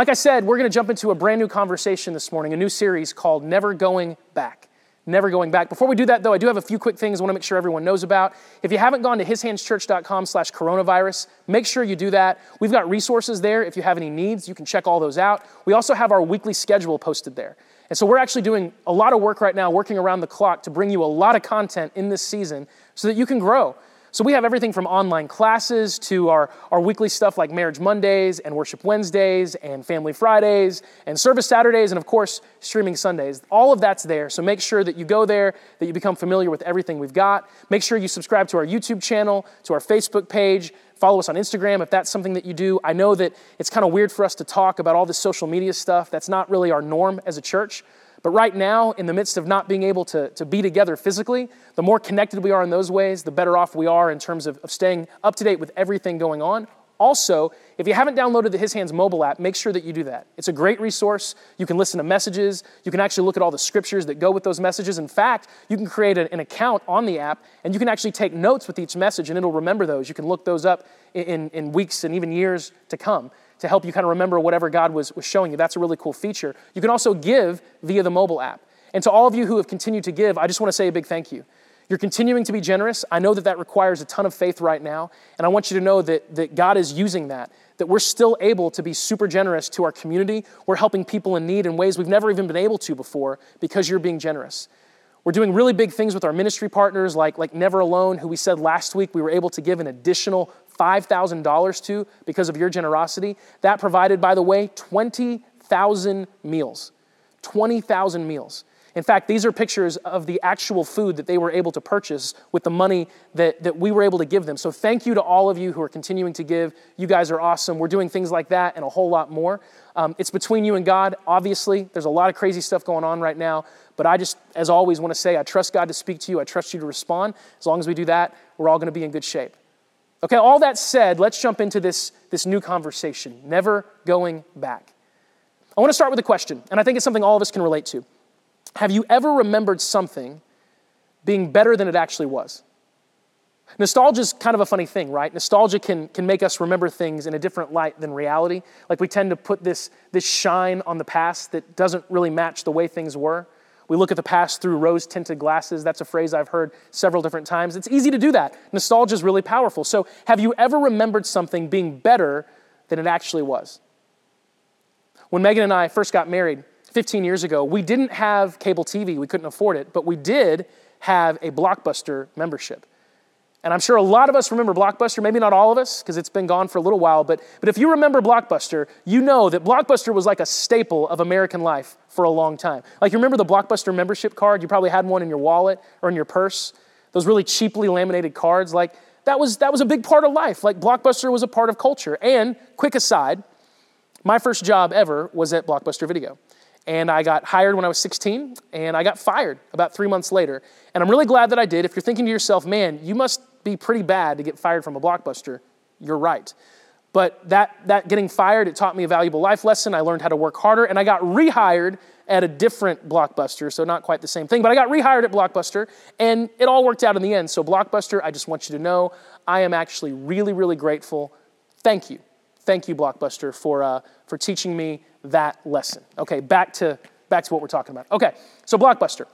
Like I said, we're going to jump into a brand new conversation this morning, a new series called Never Going Back. Never going back. Before we do that, though, I do have a few quick things I want to make sure everyone knows about. If you haven't gone to hishandschurch.com slash coronavirus, make sure you do that. We've got resources there. If you have any needs, you can check all those out. We also have our weekly schedule posted there. And so we're actually doing a lot of work right now, working around the clock to bring you a lot of content in this season so that you can grow. So we have everything from online classes to our, our weekly stuff like Marriage Mondays and Worship Wednesdays and Family Fridays and Service Saturdays and, of course, Streaming Sundays. All of that's there. So make sure that you go there, that you become familiar with everything we've got. Make sure you subscribe to our YouTube channel, to our Facebook page. Follow us on Instagram if that's something that you do. I know that it's kind of weird for us to talk about all this social media stuff. That's not really our norm as a church. But right now, in the midst of not being able to, to be together physically, the more connected we are in those ways, the better off we are in terms of, of staying up to date with everything going on. Also, if you haven't downloaded the His Hands mobile app, make sure that you do that. It's a great resource. You can listen to messages. You can actually look at all the scriptures that go with those messages. In fact, you can create an account on the app and you can actually take notes with each message and it'll remember those. You can look those up in, in, in weeks and even years to come to help you kind of remember whatever God was, was showing you. That's a really cool feature. You can also give via the mobile app. And to all of you who have continued to give, I just want to say a big thank you. You're continuing to be generous. I know that that requires a ton of faith right now. And I want you to know that, that God is using that, that we're still able to be super generous to our community. We're helping people in need in ways we've never even been able to before because you're being generous. We're doing really big things with our ministry partners like, like Never Alone, who we said last week we were able to give an additional $5,000 to because of your generosity. That provided, by the way, 20,000 meals. 20,000 meals. In fact, these are pictures of the actual food that they were able to purchase with the money that, that we were able to give them. So, thank you to all of you who are continuing to give. You guys are awesome. We're doing things like that and a whole lot more. Um, it's between you and God, obviously. There's a lot of crazy stuff going on right now. But I just, as always, want to say I trust God to speak to you. I trust you to respond. As long as we do that, we're all going to be in good shape. Okay, all that said, let's jump into this, this new conversation never going back. I want to start with a question, and I think it's something all of us can relate to. Have you ever remembered something being better than it actually was? Nostalgia is kind of a funny thing, right? Nostalgia can, can make us remember things in a different light than reality. Like we tend to put this, this shine on the past that doesn't really match the way things were. We look at the past through rose tinted glasses. That's a phrase I've heard several different times. It's easy to do that. Nostalgia is really powerful. So, have you ever remembered something being better than it actually was? When Megan and I first got married 15 years ago, we didn't have cable TV, we couldn't afford it, but we did have a Blockbuster membership. And I'm sure a lot of us remember Blockbuster, maybe not all of us, because it's been gone for a little while, but, but if you remember Blockbuster, you know that Blockbuster was like a staple of American life for a long time. Like, you remember the Blockbuster membership card? You probably had one in your wallet or in your purse. Those really cheaply laminated cards. Like, that was, that was a big part of life. Like, Blockbuster was a part of culture. And, quick aside, my first job ever was at Blockbuster Video. And I got hired when I was 16, and I got fired about three months later. And I'm really glad that I did. If you're thinking to yourself, man, you must be pretty bad to get fired from a blockbuster, you're right. But that, that getting fired, it taught me a valuable life lesson. I learned how to work harder, and I got rehired at a different blockbuster, so not quite the same thing. But I got rehired at Blockbuster, and it all worked out in the end. So, Blockbuster, I just want you to know I am actually really, really grateful. Thank you. Thank you, Blockbuster, for, uh, for teaching me that lesson. Okay, back to, back to what we're talking about. Okay, so Blockbuster.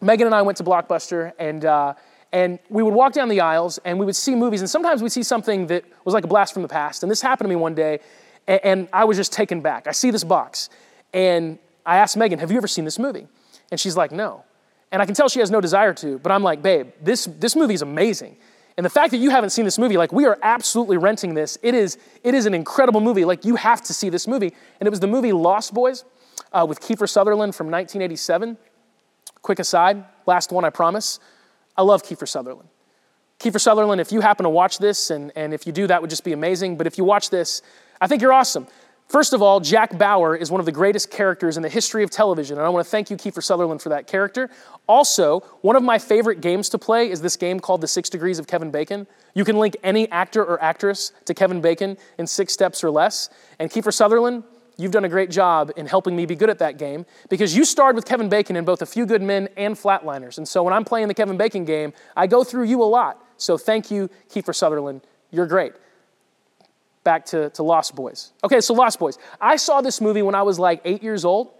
Megan and I went to Blockbuster, and uh, and we would walk down the aisles and we would see movies, and sometimes we'd see something that was like a blast from the past. And this happened to me one day, and, and I was just taken back. I see this box, and I asked Megan, Have you ever seen this movie? And she's like, No. And I can tell she has no desire to, but I'm like, Babe, this, this movie is amazing. And the fact that you haven't seen this movie, like we are absolutely renting this. It is, it is an incredible movie. Like you have to see this movie. And it was the movie Lost Boys uh, with Kiefer Sutherland from 1987. Quick aside, last one, I promise. I love Kiefer Sutherland. Kiefer Sutherland, if you happen to watch this, and, and if you do, that would just be amazing. But if you watch this, I think you're awesome. First of all, Jack Bauer is one of the greatest characters in the history of television, and I want to thank you, Kiefer Sutherland, for that character. Also, one of my favorite games to play is this game called The Six Degrees of Kevin Bacon. You can link any actor or actress to Kevin Bacon in six steps or less. And Kiefer Sutherland, you've done a great job in helping me be good at that game because you starred with Kevin Bacon in both A Few Good Men and Flatliners. And so when I'm playing the Kevin Bacon game, I go through you a lot. So thank you, Kiefer Sutherland. You're great. back to, to Lost Boys. Okay, so Lost Boys. I saw this movie when I was like eight years old.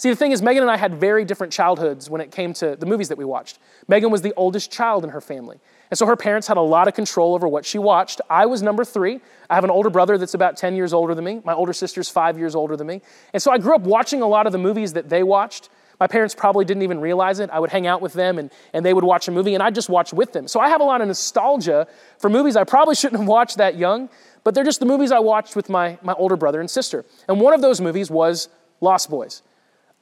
See, the thing is, Megan and I had very different childhoods when it came to the movies that we watched. Megan was the oldest child in her family. And so her parents had a lot of control over what she watched. I was number three. I have an older brother that's about 10 years older than me. My older sister's five years older than me. And so I grew up watching a lot of the movies that they watched. My parents probably didn't even realize it. I would hang out with them and, and they would watch a movie and I'd just watch with them. So I have a lot of nostalgia for movies I probably shouldn't have watched that young, but they're just the movies I watched with my, my older brother and sister. And one of those movies was Lost Boys.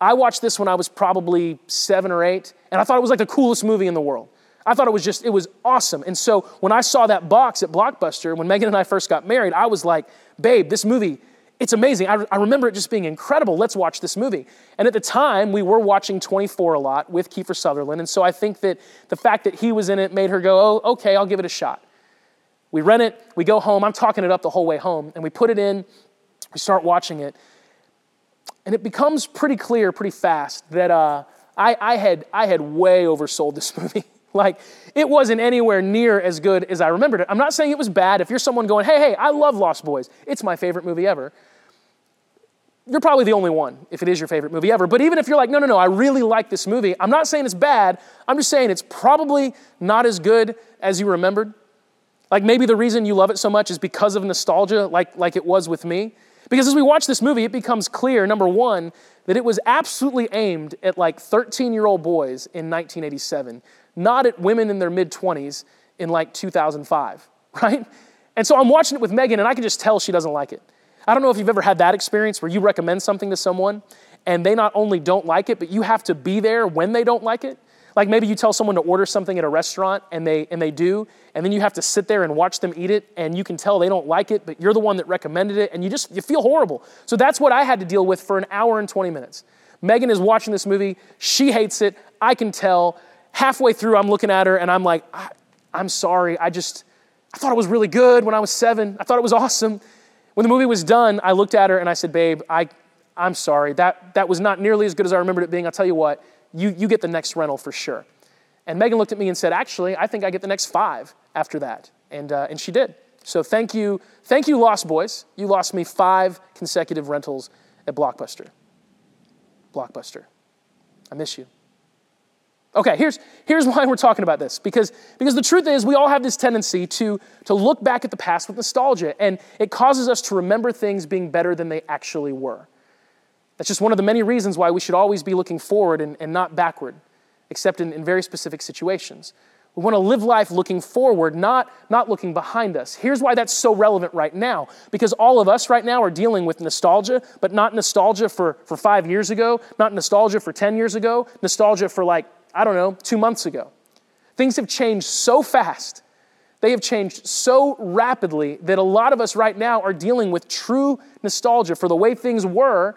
I watched this when I was probably seven or eight, and I thought it was like the coolest movie in the world. I thought it was just, it was awesome. And so when I saw that box at Blockbuster, when Megan and I first got married, I was like, babe, this movie, it's amazing. I, I, remember it just being incredible. Let's watch this movie. And at the time, we were watching 24 a lot with Kiefer Sutherland. And so I think that the fact that he was in it made her go, oh, okay, I'll give it a shot. We rent it, we go home. I'm talking it up the whole way home. And we put it in, we start watching it. And it becomes pretty clear pretty fast that uh, I, I, had, I had way oversold this movie. like, it wasn't anywhere near as good as I remembered it. I'm not saying it was bad. If you're someone going, hey, hey, I love Lost Boys, it's my favorite movie ever you're probably the only one if it is your favorite movie ever. But even if you're like, no, no, no, I really like this movie, I'm not saying it's bad. I'm just saying it's probably not as good as you remembered. Like maybe the reason you love it so much is because of nostalgia, like, like it was with me. Because as we watch this movie, it becomes clear, number one, that it was absolutely aimed at like 13 year old boys in 1987, not at women in their mid 20s in like 2005, right? And so I'm watching it with Megan, and I can just tell she doesn't like it. I don't know if you've ever had that experience where you recommend something to someone and they not only don't like it, but you have to be there when they don't like it. Like maybe you tell someone to order something at a restaurant and they and they do, and then you have to sit there and watch them eat it, and you can tell they don't like it, but you're the one that recommended it, and you just you feel horrible. So that's what I had to deal with for an hour and 20 minutes. Megan is watching this movie, she hates it. I can tell. Halfway through, I'm looking at her and I'm like, I'm sorry, I just I thought it was really good when I was seven. I thought it was awesome. When the movie was done, I looked at her and I said, Babe, I, I'm sorry. That, that was not nearly as good as I remembered it being. I'll tell you what, you, you get the next rental for sure. And Megan looked at me and said, Actually, I think I get the next five after that. And, uh, and she did. So thank you, thank you, Lost Boys. You lost me five consecutive rentals at Blockbuster. Blockbuster. I miss you. Okay, here's, here's why we're talking about this. Because, because the truth is, we all have this tendency to, to look back at the past with nostalgia, and it causes us to remember things being better than they actually were. That's just one of the many reasons why we should always be looking forward and, and not backward, except in, in very specific situations. We want to live life looking forward, not, not looking behind us. Here's why that's so relevant right now. Because all of us right now are dealing with nostalgia, but not nostalgia for, for five years ago, not nostalgia for 10 years ago, nostalgia for like I don't know, two months ago. Things have changed so fast. They have changed so rapidly that a lot of us right now are dealing with true nostalgia for the way things were,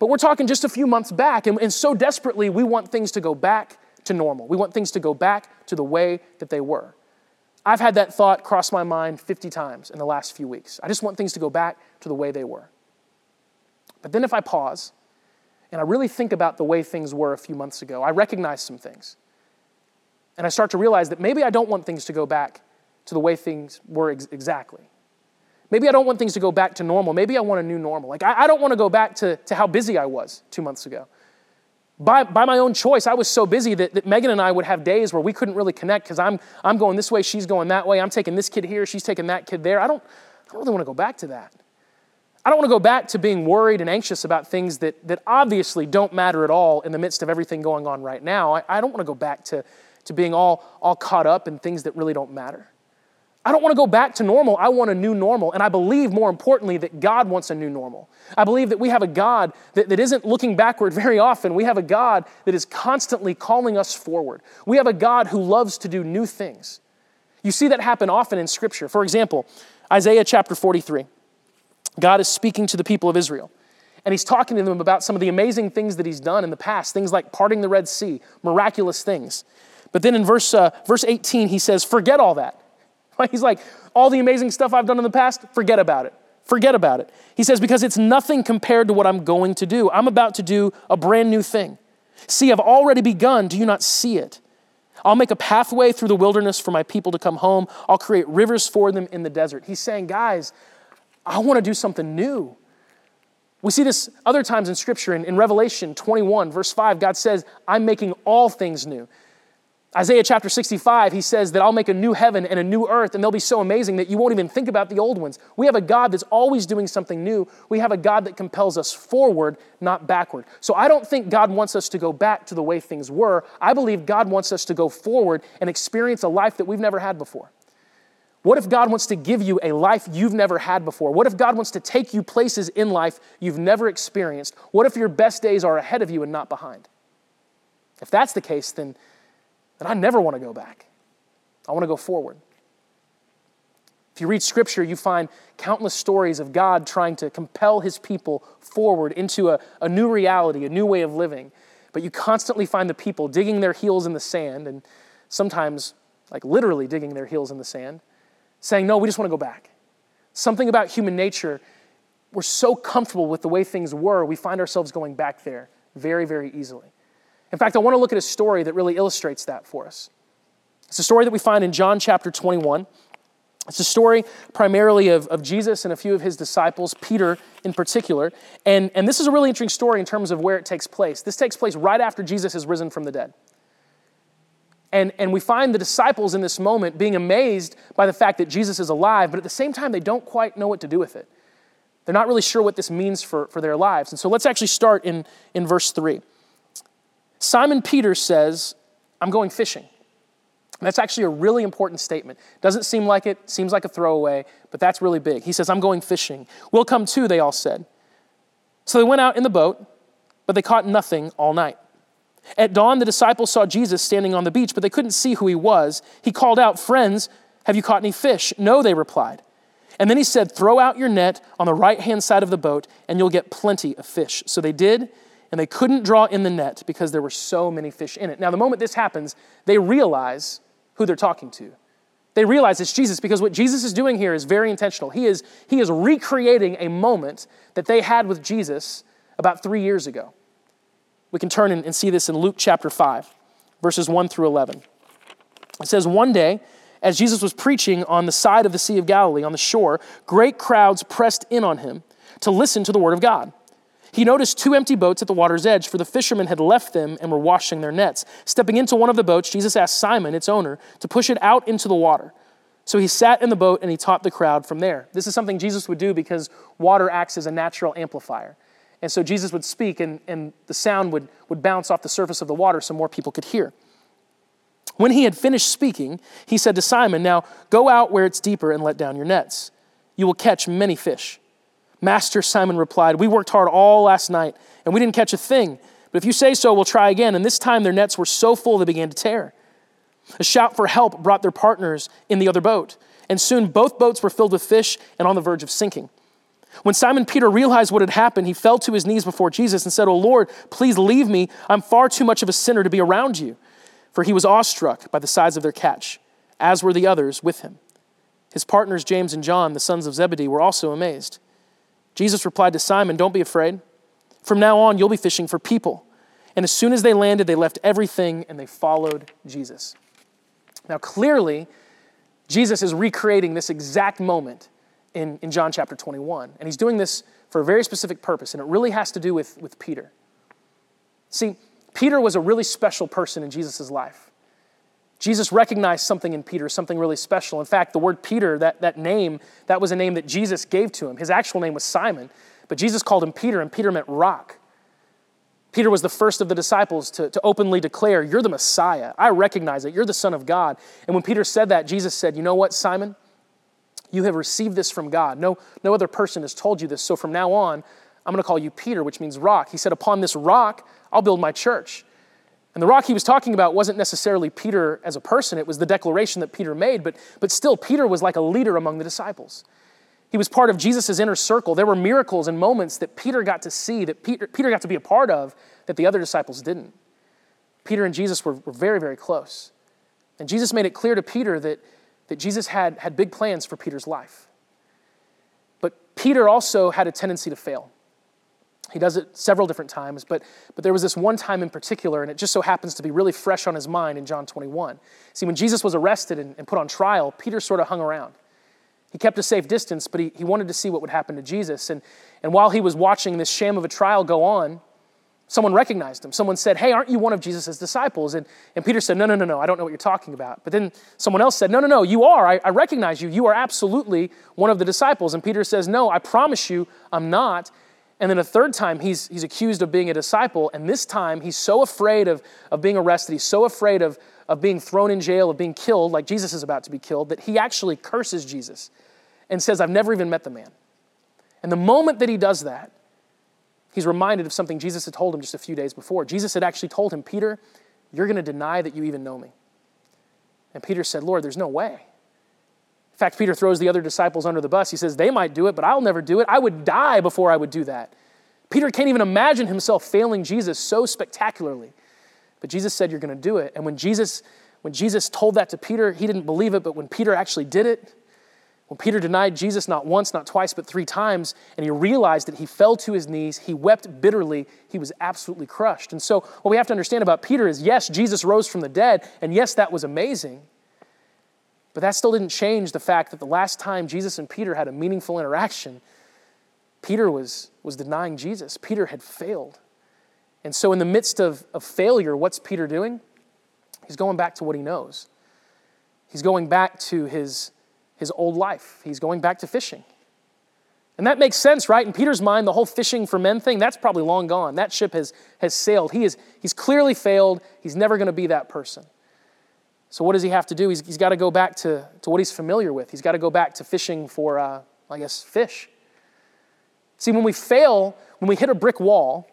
but we're talking just a few months back, and, and so desperately we want things to go back to normal. We want things to go back to the way that they were. I've had that thought cross my mind 50 times in the last few weeks. I just want things to go back to the way they were. But then if I pause and I really think about the way things were a few months ago, I recognize some things. And I start to realize that maybe I don't want things to go back to the way things were ex- exactly. Maybe I don't want things to go back to normal. Maybe I want a new normal. Like, I, I don't want to go back to, to how busy I was two months ago. By, by my own choice, I was so busy that, that Megan and I would have days where we couldn't really connect because I'm, I'm going this way, she's going that way. I'm taking this kid here, she's taking that kid there. I don't, I don't really want to go back to that. I don't want to go back to being worried and anxious about things that, that obviously don't matter at all in the midst of everything going on right now. I, I don't want to go back to, to being all, all caught up in things that really don't matter. I don't want to go back to normal. I want a new normal. And I believe, more importantly, that God wants a new normal. I believe that we have a God that, that isn't looking backward very often. We have a God that is constantly calling us forward. We have a God who loves to do new things. You see that happen often in Scripture. For example, Isaiah chapter 43. God is speaking to the people of Israel. And he's talking to them about some of the amazing things that he's done in the past, things like parting the Red Sea, miraculous things. But then in verse, uh, verse 18, he says, Forget all that. He's like, All the amazing stuff I've done in the past, forget about it. Forget about it. He says, Because it's nothing compared to what I'm going to do. I'm about to do a brand new thing. See, I've already begun. Do you not see it? I'll make a pathway through the wilderness for my people to come home. I'll create rivers for them in the desert. He's saying, Guys, I want to do something new. We see this other times in Scripture. In, in, Revelation 21, verse 5, God says, I'm making all things new. Isaiah chapter 65, he says that I'll make a new heaven and a new earth, and they'll be so amazing that you won't even think about the old ones. We have a God that's always doing something new. We have a God that compels us forward, not backward. So I don't think God wants us to go back to the way things were. I believe God wants us to go forward and experience a life that we've never had before. What if God wants to give you a life you've never had before? What if God wants to take you places in life you've never experienced? What if your best days are ahead of you and not behind? If that's the case, then then I never want to go back. I want to go forward. If you read scripture, you find countless stories of God trying to compel his people forward into a, a new reality, a new way of living. But you constantly find the people digging their heels in the sand and sometimes, like literally digging their heels in the sand, saying, No, we just want to go back. Something about human nature, we're so comfortable with the way things were, we find ourselves going back there very, very easily. In fact, I want to look at a story that really illustrates that for us. It's a story that we find in John chapter 21. It's a story primarily of, of Jesus and a few of his disciples, Peter in particular. And, and this is a really interesting story in terms of where it takes place. This takes place right after Jesus has risen from the dead. And, and we find the disciples in this moment being amazed by the fact that Jesus is alive, but at the same time, they don't quite know what to do with it. They're not really sure what this means for, for their lives. And so let's actually start in, in verse 3. Simon Peter says, I'm going fishing. That's actually a really important statement. Doesn't seem like it, seems like a throwaway, but that's really big. He says, I'm going fishing. We'll come too, they all said. So they went out in the boat, but they caught nothing all night. At dawn, the disciples saw Jesus standing on the beach, but they couldn't see who he was. He called out, Friends, have you caught any fish? No, they replied. And then he said, Throw out your net on the right hand side of the boat, and you'll get plenty of fish. So they did and they couldn't draw in the net because there were so many fish in it. Now, the moment this happens, they realize who they're talking to. They realize it's Jesus because what Jesus is doing here is very intentional. He is, he is recreating a moment that they had with Jesus about three years ago. We can turn and see this in Luke chapter 5, verses 1 through 11. It says, One day, as Jesus was preaching on the side of the Sea of Galilee, on the shore, great crowds pressed in on him to listen to the word of God. He noticed two empty boats at the water's edge, for the fishermen had left them and were washing their nets. Stepping into one of the boats, Jesus asked Simon, its owner, to push it out into the water. So he sat in the boat and he taught the crowd from there. This is something Jesus would do because water acts as a natural amplifier. And so Jesus would speak and, and the sound would, would bounce off the surface of the water so more people could hear. When he had finished speaking, he said to Simon, Now go out where it's deeper and let down your nets. You will catch many fish. Master, Simon replied, We worked hard all last night, and we didn't catch a thing. But if you say so, we'll try again. And this time their nets were so full they began to tear. A shout for help brought their partners in the other boat, and soon both boats were filled with fish and on the verge of sinking. When Simon Peter realized what had happened, he fell to his knees before Jesus and said, Oh Lord, please leave me. I'm far too much of a sinner to be around you. For he was awestruck by the size of their catch, as were the others with him. His partners, James and John, the sons of Zebedee, were also amazed. Jesus replied to Simon, Don't be afraid. From now on, you'll be fishing for people. And as soon as they landed, they left everything and they followed Jesus. Now, clearly, Jesus is recreating this exact moment in, in John chapter 21. And he's doing this for a very specific purpose, and it really has to do with, with Peter. See, Peter was a really special person in Jesus' life. Jesus recognized something in Peter, something really special. In fact, the word Peter, that, that name, that was a name that Jesus gave to him. His actual name was Simon, but Jesus called him Peter, and Peter meant rock. Peter was the first of the disciples to, to openly declare, You're the Messiah. I recognize it. You're the Son of God. And when Peter said that, Jesus said, You know what, Simon? You have received this from God. No, no other person has told you this. So from now on, I'm going to call you Peter, which means rock. He said, Upon this rock, I'll build my church. And the rock he was talking about wasn't necessarily Peter as a person, it was the declaration that Peter made, but, but still, Peter was like a leader among the disciples. He was part of Jesus' inner circle. There were miracles and moments that Peter got to see, that Peter, Peter got to be a part of, that the other disciples didn't. Peter and Jesus were, were very, very close. And Jesus made it clear to Peter that, that Jesus had, had big plans for Peter's life. But Peter also had a tendency to fail. He does it several different times, but, but there was this one time in particular, and it just so happens to be really fresh on his mind in John 21. See, when Jesus was arrested and, and put on trial, Peter sort of hung around. He kept a safe distance, but he, he wanted to see what would happen to Jesus. And, and while he was watching this sham of a trial go on, someone recognized him. Someone said, Hey, aren't you one of Jesus' disciples? And, and Peter said, No, no, no, no, I don't know what you're talking about. But then someone else said, No, no, no, you are. I, I recognize you. You are absolutely one of the disciples. And Peter says, No, I promise you, I'm not. And then a third time, he's, he's accused of being a disciple. And this time, he's so afraid of, of being arrested, he's so afraid of, of being thrown in jail, of being killed, like Jesus is about to be killed, that he actually curses Jesus and says, I've never even met the man. And the moment that he does that, he's reminded of something Jesus had told him just a few days before. Jesus had actually told him, Peter, you're going to deny that you even know me. And Peter said, Lord, there's no way. Fact, Peter throws the other disciples under the bus. He says, They might do it, but I'll never do it. I would die before I would do that. Peter can't even imagine himself failing Jesus so spectacularly. But Jesus said, You're going to do it. And when Jesus, when Jesus told that to Peter, he didn't believe it, but when Peter actually did it, when Peter denied Jesus not once, not twice, but three times, and he realized that he fell to his knees, he wept bitterly, he was absolutely crushed. And so, what we have to understand about Peter is yes, Jesus rose from the dead, and yes, that was amazing. But that still didn't change the fact that the last time Jesus and Peter had a meaningful interaction, Peter was, was denying Jesus. Peter had failed. And so, in the midst of, of failure, what's Peter doing? He's going back to what he knows. He's going back to his his old life. He's going back to fishing. And that makes sense, right? In Peter's mind, the whole fishing for men thing, that's probably long gone. That ship has, has sailed. He is, he's clearly failed. He's never going to be that person. So, what does he have to do? He's, he's got to go back to, to what he's familiar with. He's got to go back to fishing for, uh, I guess, fish. See, when we fail, when we hit a brick wall,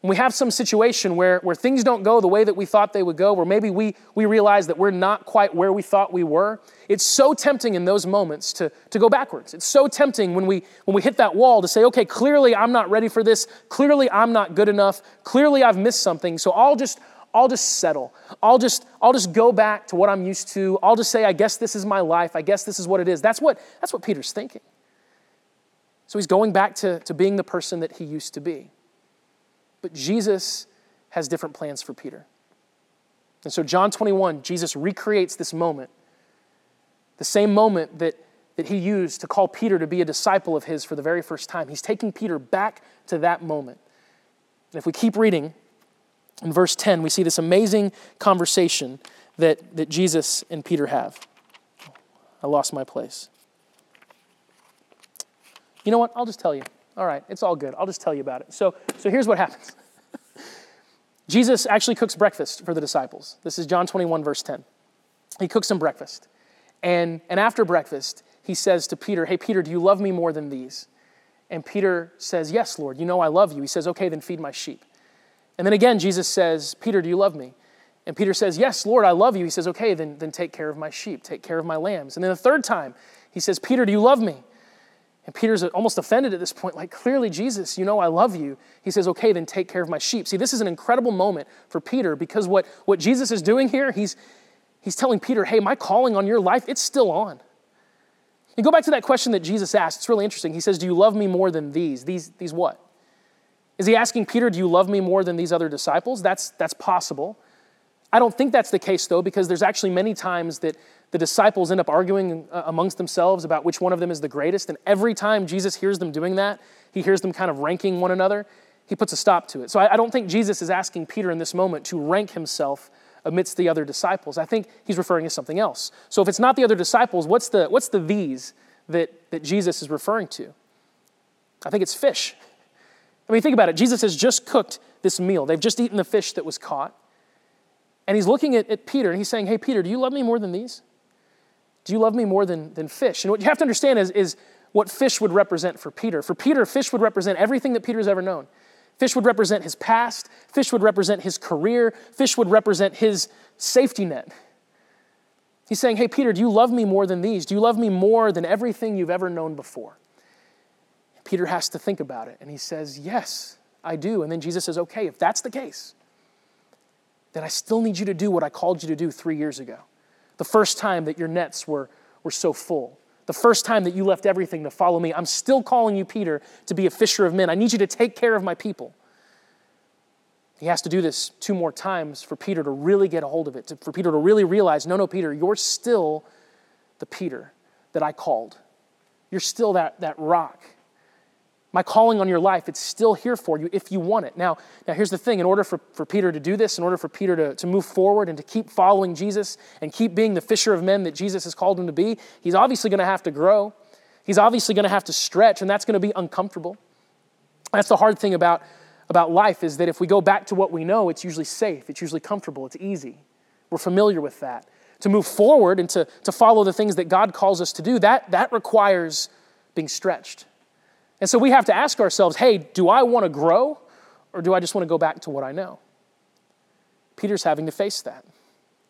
when we have some situation where, where things don't go the way that we thought they would go, where maybe we, we realize that we're not quite where we thought we were, it's so tempting in those moments to, to go backwards. It's so tempting when we, when we hit that wall to say, okay, clearly I'm not ready for this. Clearly I'm not good enough. Clearly I've missed something. So I'll just, I'll just settle. I'll just, I'll just go back to what I'm used to. I'll just say, I guess this is my life. I guess this is what it is. That's what, that's what Peter's thinking. So he's going back to, to being the person that he used to be. But Jesus has different plans for Peter. And so, John 21, Jesus recreates this moment, the same moment that, that he used to call Peter to be a disciple of his for the very first time. He's taking Peter back to that moment. And if we keep reading, in verse 10, we see this amazing conversation that, that Jesus and Peter have. I lost my place. You know what? I'll just tell you. All right, it's all good. I'll just tell you about it. So, so here's what happens Jesus actually cooks breakfast for the disciples. This is John 21, verse 10. He cooks them breakfast. And, and after breakfast, he says to Peter, Hey, Peter, do you love me more than these? And Peter says, Yes, Lord, you know I love you. He says, Okay, then feed my sheep. And then again, Jesus says, Peter, do you love me? And Peter says, Yes, Lord, I love you. He says, Okay, then, then take care of my sheep, take care of my lambs. And then the third time, he says, Peter, do you love me? And Peter's almost offended at this point, like, clearly, Jesus, you know I love you. He says, okay, then take care of my sheep. See, this is an incredible moment for Peter because what, what Jesus is doing here, he's, he's telling Peter, hey, my calling on your life, it's still on. You go back to that question that Jesus asked. It's really interesting. He says, Do you love me more than these? These, these what? Is he asking Peter, Do you love me more than these other disciples? That's, that's possible. I don't think that's the case, though, because there's actually many times that the disciples end up arguing uh, amongst themselves about which one of them is the greatest. And every time Jesus hears them doing that, he hears them kind of ranking one another, he puts a stop to it. So I, don't think Jesus is asking Peter in this moment to rank himself amidst the other disciples. I think he's referring to something else. So if it's not the other disciples, what's the, what's the these that, that Jesus is referring to? I think it's fish. I mean, think about it. Jesus has just cooked this meal, they've just eaten the fish that was caught. And he's looking at, at Peter and he's saying, Hey, Peter, do you love me more than these? Do you love me more than, than fish? And what you have to understand is, is what fish would represent for Peter. For Peter, fish would represent everything that Peter's ever known. Fish would represent his past, fish would represent his career, fish would represent his safety net. He's saying, Hey, Peter, do you love me more than these? Do you love me more than everything you've ever known before? Peter has to think about it, and he says, Yes, I do. And then Jesus says, Okay, if that's the case, then I still need you to do what I called you to do three years ago the first time that your nets were, were so full, the first time that you left everything to follow me. I'm still calling you, Peter, to be a fisher of men. I need you to take care of my people. He has to do this two more times for Peter to really get a hold of it, to, for Peter to really realize no, no, Peter, you're still the Peter that I called you're still that, that rock. My calling on your life, it's still here for you if you want it. Now, now here's the thing in order for, for Peter to do this, in order for Peter to, to move forward and to keep following Jesus and keep being the fisher of men that Jesus has called him to be, he's obviously going to have to grow. He's obviously going to have to stretch, and that's going to be uncomfortable. That's the hard thing about, about life is that if we go back to what we know, it's usually safe, it's usually comfortable, it's easy. We're familiar with that. To move forward and to, to follow the things that God calls us to do, that, that requires being stretched. And so we have to ask ourselves hey, do I want to grow or do I just want to go back to what I know? Peter's having to face that.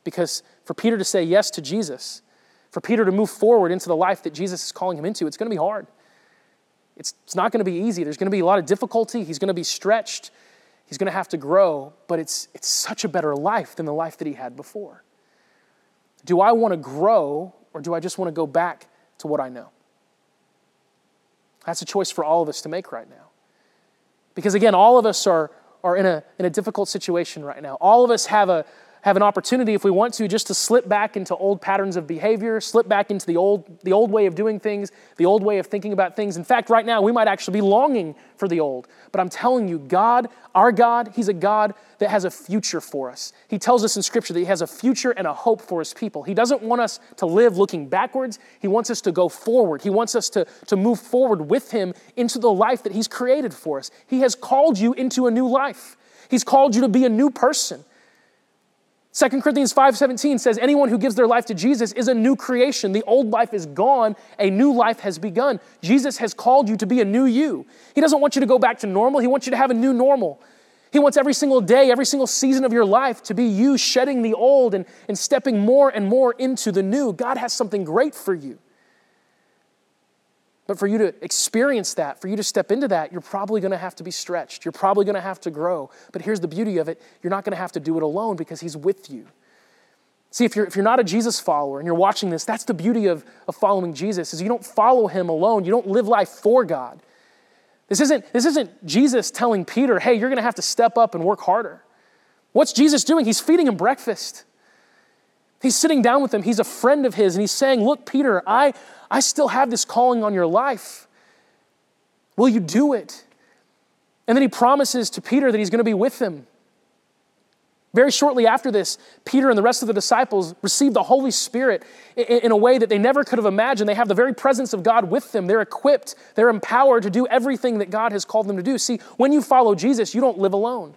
Because for Peter to say yes to Jesus, for Peter to move forward into the life that Jesus is calling him into, it's going to be hard. It's, it's not going to be easy. There's going to be a lot of difficulty. He's going to be stretched. He's going to have to grow, but it's, it's such a better life than the life that he had before. Do I want to grow or do I just want to go back to what I know? That's a choice for all of us to make right now. Because again, all of us are, are in, a, in a difficult situation right now. All of us have a, have an opportunity, if we want to, just to slip back into old patterns of behavior, slip back into the old, the old way of doing things, the old way of thinking about things. In fact, right now, we might actually be longing for the old. But I'm telling you, God, our God, He's a God that has a future for us. He tells us in Scripture that He has a future and a hope for His people. He doesn't want us to live looking backwards, He wants us to go forward. He wants us to, to move forward with Him into the life that He's created for us. He has called you into a new life, He's called you to be a new person. 2 Corinthians 5:17 says anyone who gives their life to Jesus is a new creation. The old life is gone, a new life has begun. Jesus has called you to be a new you. He doesn't want you to go back to normal, he wants you to have a new normal. He wants every single day, every single season of your life to be you shedding the old and, and stepping more and more into the new. God has something great for you. But for you to experience that, for you to step into that, you're probably going to have to be stretched. You're probably going to have to grow. But here's the beauty of it you're not going to have to do it alone because He's with you. See, if you're, if you're not a Jesus follower and you're watching this, that's the beauty of, of following Jesus, is you don't follow him alone. You don't live life for God. This isn't, this isn't Jesus telling Peter, hey, you're going to have to step up and work harder. What's Jesus doing? He's feeding him breakfast. He's sitting down with him. He's a friend of his, and he's saying, Look, Peter, I, I still have this calling on your life. Will you do it? And then he promises to Peter that he's going to be with him. Very shortly after this, Peter and the rest of the disciples receive the Holy Spirit in a way that they never could have imagined. They have the very presence of God with them. They're equipped, they're empowered to do everything that God has called them to do. See, when you follow Jesus, you don't live alone.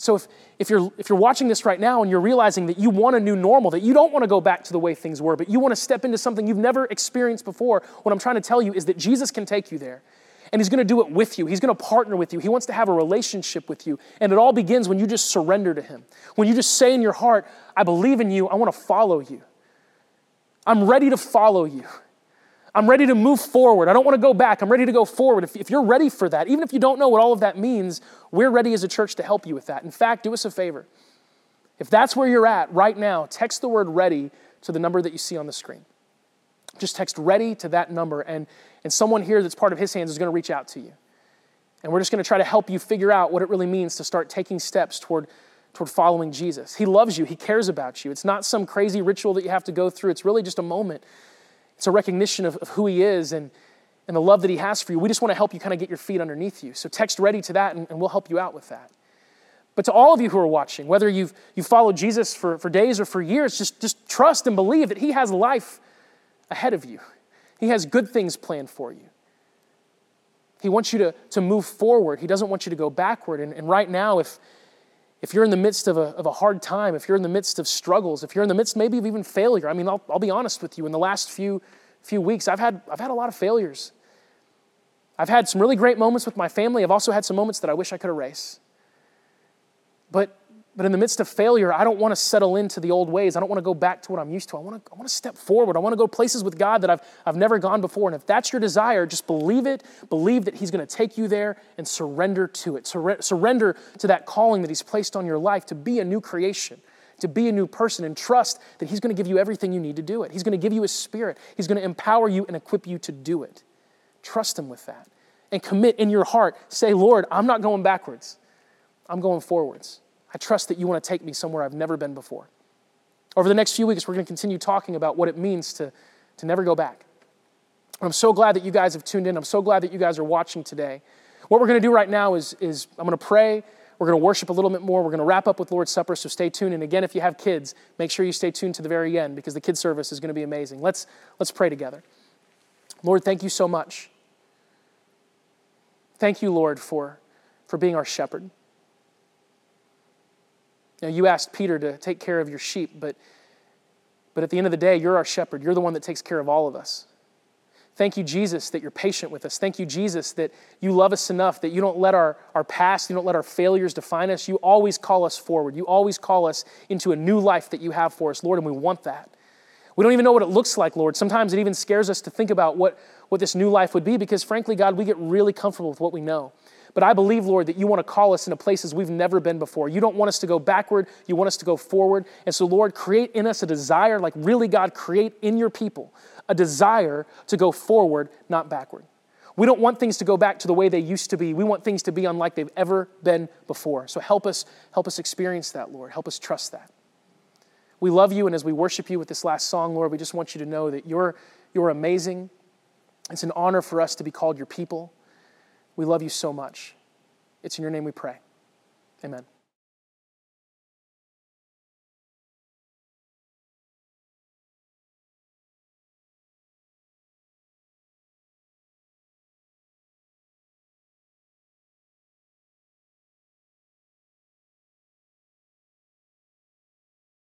So if, if, you're, if you're watching this right now and you're realizing that you want a new normal, that you don't want to go back to the way things were, but you want to step into something you've never experienced before, what I'm trying to tell you is that Jesus can take you there. And He's going to do it with you. He's going to partner with you. He wants to have a relationship with you. And it all begins when you just surrender to Him. When you just say in your heart, I believe in you, I want to follow you. I'm ready to follow you. I'm ready to move forward. I don't want to go back. I'm ready to go forward. If, if, you're ready for that, even if you don't know what all of that means, we're ready as a church to help you with that. In fact, do us a favor. If that's where you're at right now, text the word ready to the number that you see on the screen. Just text ready to that number, and, and someone here that's part of his hands is going to reach out to you. And we're just going to try to help you figure out what it really means to start taking steps toward, toward following Jesus. He loves you, He cares about you. It's not some crazy ritual that you have to go through, it's really just a moment it's a recognition of, of who He is and, and the love that He has for you. We just want to help you kind of get your feet underneath you. So text ready to that, and, and we'll help you out with that. But to all of you who are watching, whether you've, you've followed Jesus for, for days or for years, just, just trust and believe that He has life ahead of you. He has good things planned for you. He wants you to, to move forward. He doesn't want you to go backward. And, and right now, if, if you're in the midst of a, of a hard time, if you're in the midst of struggles, if you're in the midst maybe of even failure, I mean, I'll, I'll be honest with you, in the last few, few weeks, I've had, I've had a lot of failures. I've had some really great moments with my family. I've also had some moments that I wish I could erase. But but in the midst of failure, I don't want to settle into the old ways. I don't want to go back to what I'm used to. I want to, I want to step forward. I want to go places with God that I've, I've never gone before. And if that's your desire, just believe it. Believe that He's going to take you there and surrender to it. Sur- surrender to that calling that He's placed on your life to be a new creation, to be a new person, and trust that He's going to give you everything you need to do it. He's going to give you His Spirit, He's going to empower you and equip you to do it. Trust Him with that. And commit in your heart. Say, Lord, I'm not going backwards, I'm going forwards. I trust that you want to take me somewhere I've never been before. Over the next few weeks, we're going to continue talking about what it means to, to never go back, I'm so glad that you guys have tuned in. I'm so glad that you guys are watching today. What we're going to do right now is, is I'm going to pray. We're going to worship a little bit more. We're going to wrap up with Lord's Supper, so stay tuned. And again, if you have kids, make sure you stay tuned to the very end because the kids' service is going to be amazing. Let's, let's pray together. Lord, thank you so much. Thank you, Lord, for, for being our shepherd. Now, you asked Peter to take care of your sheep, but, but at the end of the day, you're our shepherd. You're the one that takes care of all of us. Thank you, Jesus, that you're patient with us. Thank you, Jesus, that you love us enough that you don't let our, our past, you don't let our failures define us. You always call us forward. You always call us into a new life that you have for us, Lord, and we want that. We don't even know what it looks like, Lord. Sometimes it even scares us to think about what, what this new life would be because, frankly, God, we get really comfortable with what we know. But I believe, Lord, that you want to call us into places we've never been before. You don't want us to go backward, you want us to go forward. And so, Lord, create in us a desire, like really, God, create in your people a desire to go forward, not backward. We don't want things to go back to the way they used to be. We want things to be unlike they've ever been before. So help us, help us experience that, Lord. Help us trust that. We love you, and as we worship you with this last song, Lord, we just want you to know that you're, you're amazing. It's an honor for us to be called your people. We love you so much. It's in your name we pray. Amen.